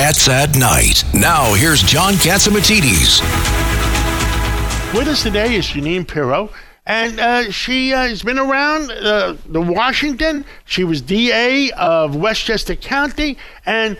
Cats at Night. Now, here's John Catsimatidis. With us today is Jeanine Pirro, and uh, she uh, has been around uh, the Washington. She was DA of Westchester County, and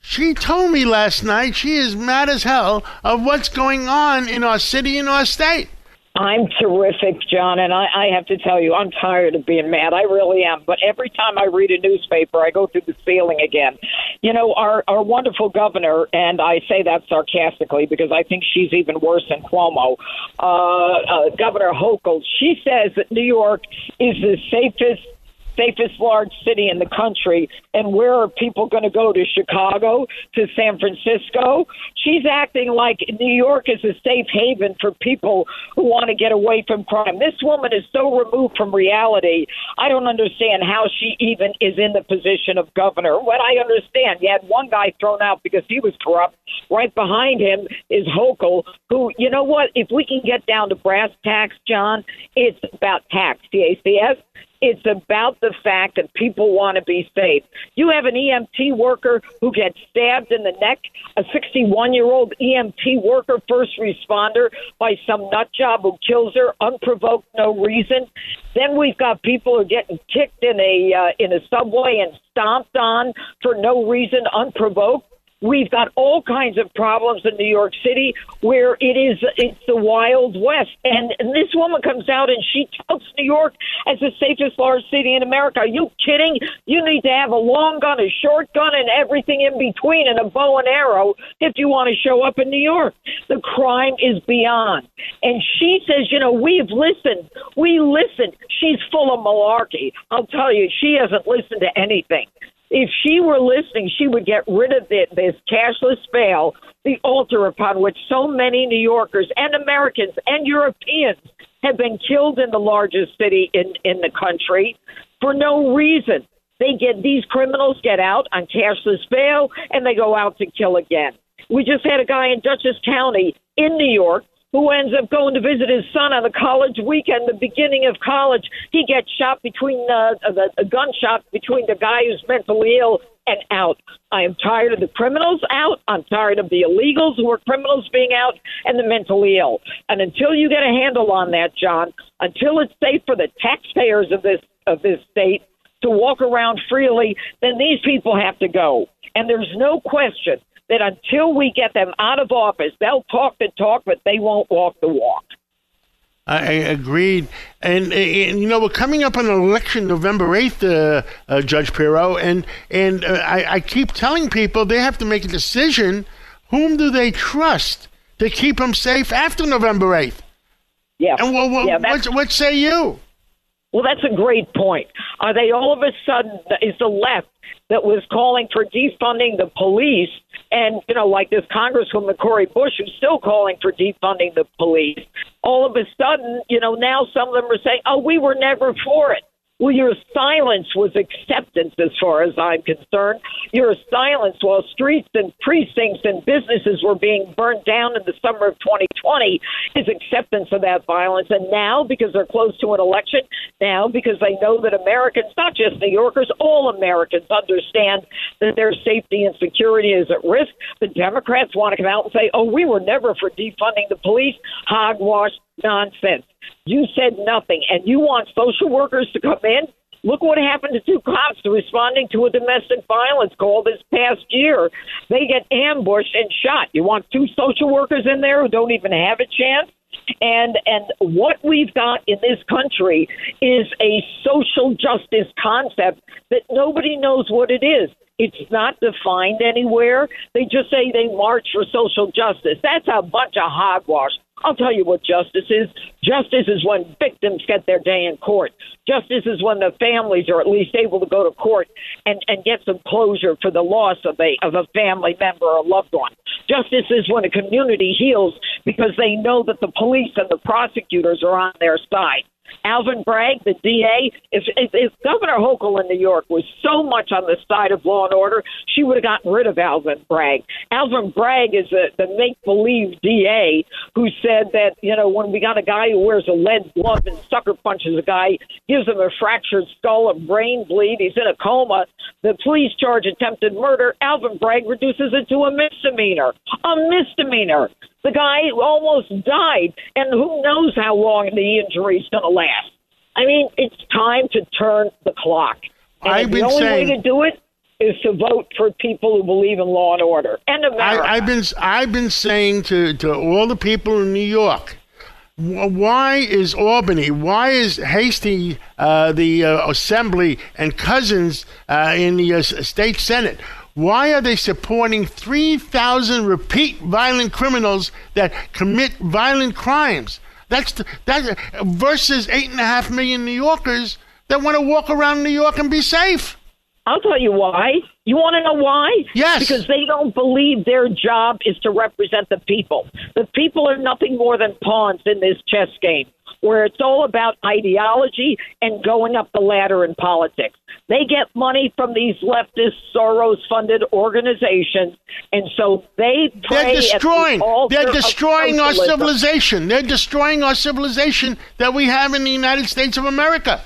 she told me last night she is mad as hell of what's going on in our city and our state. I'm terrific, John, and I, I have to tell you, I'm tired of being mad. I really am. But every time I read a newspaper, I go through the ceiling again. You know, our our wonderful governor, and I say that sarcastically because I think she's even worse than Cuomo. Uh, uh, governor Hochul, she says that New York is the safest safest large city in the country. And where are people going to go to Chicago, to San Francisco? She's acting like New York is a safe haven for people who want to get away from crime. This woman is so removed from reality. I don't understand how she even is in the position of governor. What I understand, you had one guy thrown out because he was corrupt. Right behind him is Hochul, who, you know what? If we can get down to brass tacks, John, it's about tax, TACS. It's about the fact that people want to be safe. You have an EMT worker who gets stabbed in the neck, a 61 year old EMT worker, first responder, by some nut job who kills her unprovoked, no reason. Then we've got people who are getting kicked in a uh, in a subway and stomped on for no reason, unprovoked. We've got all kinds of problems in New York City where it is it's the wild west. And, and this woman comes out and she touts New York as the safest large city in America. Are you kidding? You need to have a long gun, a short gun, and everything in between, and a bow and arrow if you want to show up in New York. The crime is beyond. And she says, you know, we've listened. We listened. She's full of malarkey. I'll tell you, she hasn't listened to anything if she were listening, she would get rid of this cashless bail, the altar upon which so many New Yorkers and Americans and Europeans have been killed in the largest city in, in the country for no reason. They get these criminals get out on cashless bail and they go out to kill again. We just had a guy in Dutchess County in New York who ends up going to visit his son on the college weekend, the beginning of college. He gets shot between uh, the a gunshot between the guy who's mentally ill and out. I am tired of the criminals out. I'm tired of the illegals who are criminals being out and the mentally ill. And until you get a handle on that, John, until it's safe for the taxpayers of this of this state to walk around freely, then these people have to go. And there's no question that until we get them out of office, they'll talk the talk, but they won't walk the walk. I agreed, and, and, you know we're coming up on an election November eighth, uh, uh, Judge Pirro, and and uh, I, I, keep telling people they have to make a decision. Whom do they trust to keep them safe after November eighth? Yeah, and well, well, yeah, what, what say you? Well, that's a great point. Are they all of a sudden is the left that was calling for defunding the police, and you know, like this Congresswoman Cori Bush, who's still calling for defunding the police. All of a sudden, you know, now some of them are saying, "Oh, we were never for it." Well, your silence was acceptance as far as I'm concerned. Your silence while streets and precincts and businesses were being burned down in the summer of 2020 is acceptance of that violence. And now, because they're close to an election, now because they know that Americans, not just New Yorkers, all Americans understand that their safety and security is at risk, the Democrats want to come out and say, oh, we were never for defunding the police. Hogwash nonsense. You said nothing, and you want social workers to come in? Look what happened to two cops responding to a domestic violence call this past year. They get ambushed and shot. You want two social workers in there who don't even have a chance? And and what we've got in this country is a social justice concept that nobody knows what it is. It's not defined anywhere. They just say they march for social justice. That's a bunch of hogwash. I'll tell you what justice is. Justice is when victims get their day in court. Justice is when the families are at least able to go to court and, and get some closure for the loss of a of a family member or loved one. Justice is when a community heals because they know that the police and the prosecutors are on their side. Alvin Bragg, the DA, if, if, if Governor Hochul in New York was so much on the side of law and order, she would have gotten rid of Alvin Bragg. Alvin Bragg is a, the make believe DA who said that, you know, when we got a guy who wears a lead glove and sucker punches a guy, gives him a fractured skull, a brain bleed, he's in a coma, the police charge attempted murder. Alvin Bragg reduces it to a misdemeanor. A misdemeanor. The guy almost died, and who knows how long the injury is going to last. I mean, it's time to turn the clock. And I've the only saying- way to do it is to vote for people who believe in law and order and America. I, I've been I've been saying to, to all the people in New York, why is Albany, why is Heastie, uh, the uh, Assembly, and Cousins uh, in the uh, state Senate? Why are they supporting 3,000 repeat violent criminals that commit violent crimes? That's the, that versus eight and a half million New Yorkers that want to walk around New York and be safe. I'll tell you why. You want to know why? Yes. Because they don't believe their job is to represent the people. The people are nothing more than pawns in this chess game where it's all about ideology and going up the ladder in politics. They get money from these leftist Soros funded organizations and so they They're the destroying. altar They're destroying our civilization. They're destroying our civilization that we have in the United States of America.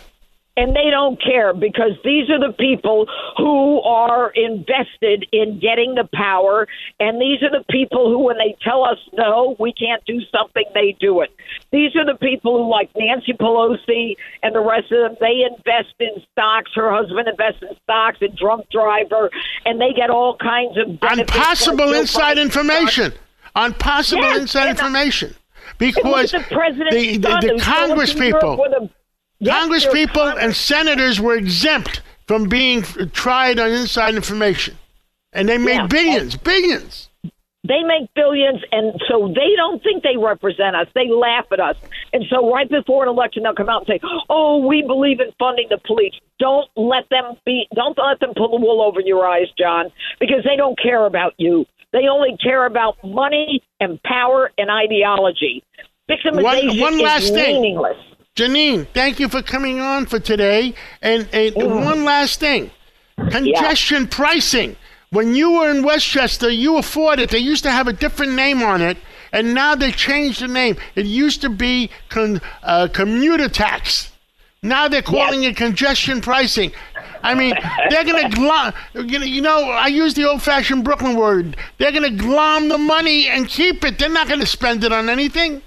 And they don't care because these are the people who are invested in getting the power. And these are the people who when they tell us no we can't do something they do it. These are the people who like nancy pelosi and the rest of them they invest in stocks. Her husband invests in stocks and drunk driver. And they get all kinds of On possible inside information. On possible Yes, inside information. Because the, the, the, the Congress people, Yes, Congress people Congress- and senators were exempt from being tried on inside information. And they made Yeah, billions, billions. They make billions, and so they don't think they represent us. They laugh at us. And so, right before an election, they'll come out and say, "Oh, we believe in funding the police." Don't let them be. Don't let them pull the wool over your eyes, John, because they don't care about you. They only care about money and power and ideology. Victimization one last is thing. meaningless. Jeanine, thank you for coming on for today. And, and Mm. one last thing congestion pricing. When you were in Westchester, you afford it. They used to have a different name on it, and now they changed the name. It used to be con, uh, commuter tax. Now they're calling it congestion pricing. I mean, they're going to glom. You know, I use the old-fashioned Brooklyn word. They're going to glom the money and keep it. They're not going to spend it on anything.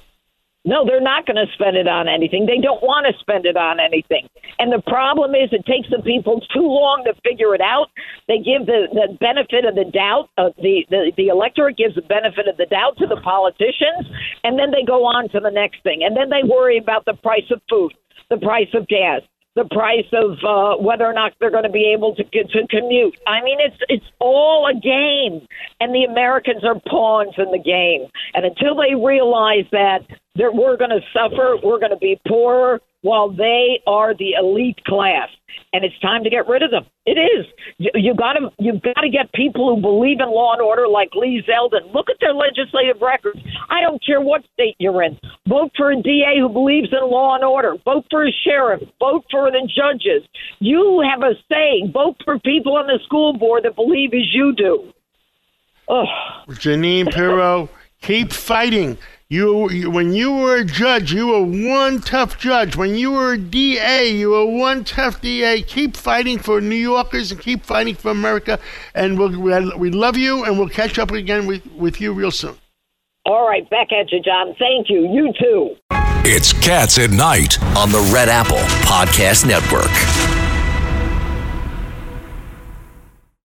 No, they're not going to spend it on anything. They don't want to spend it on anything. And the problem is, it takes the people too long to figure it out. They give the, the benefit of the doubt. Uh, the, the the electorate gives the benefit of the doubt to the politicians, and then they go on to the next thing. And then they worry about the price of food, the price of gas, the price of uh, whether or not they're going to be able to to commute. I mean, it's it's all a game, and the Americans are pawns in the game. And until they realize that that we're going to suffer, we're going to be poorer, while they are the elite class. And it's time to get rid of them. It is. You, you got to you've got to get people who believe in law and order, like Lee Zeldin. Look at their legislative records. I don't care what state you're in. Vote for a DA who believes in law and order. Vote for a sheriff. Vote for the judges. You have a say. Vote for people on the school board that believe as you do. Ugh. Jeanine Pirro, keep fighting. You, you, when you were a judge, you were one tough judge. When you were a DA, you were one tough DA. Keep fighting for New Yorkers and keep fighting for America. And we'll, we we love you, and we'll catch up again with, with you real soon. All right, back at you, John. Thank you. You too. It's Cats at Night. on the Red Apple Podcast Network.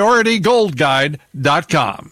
PriorityGoldGuide.com.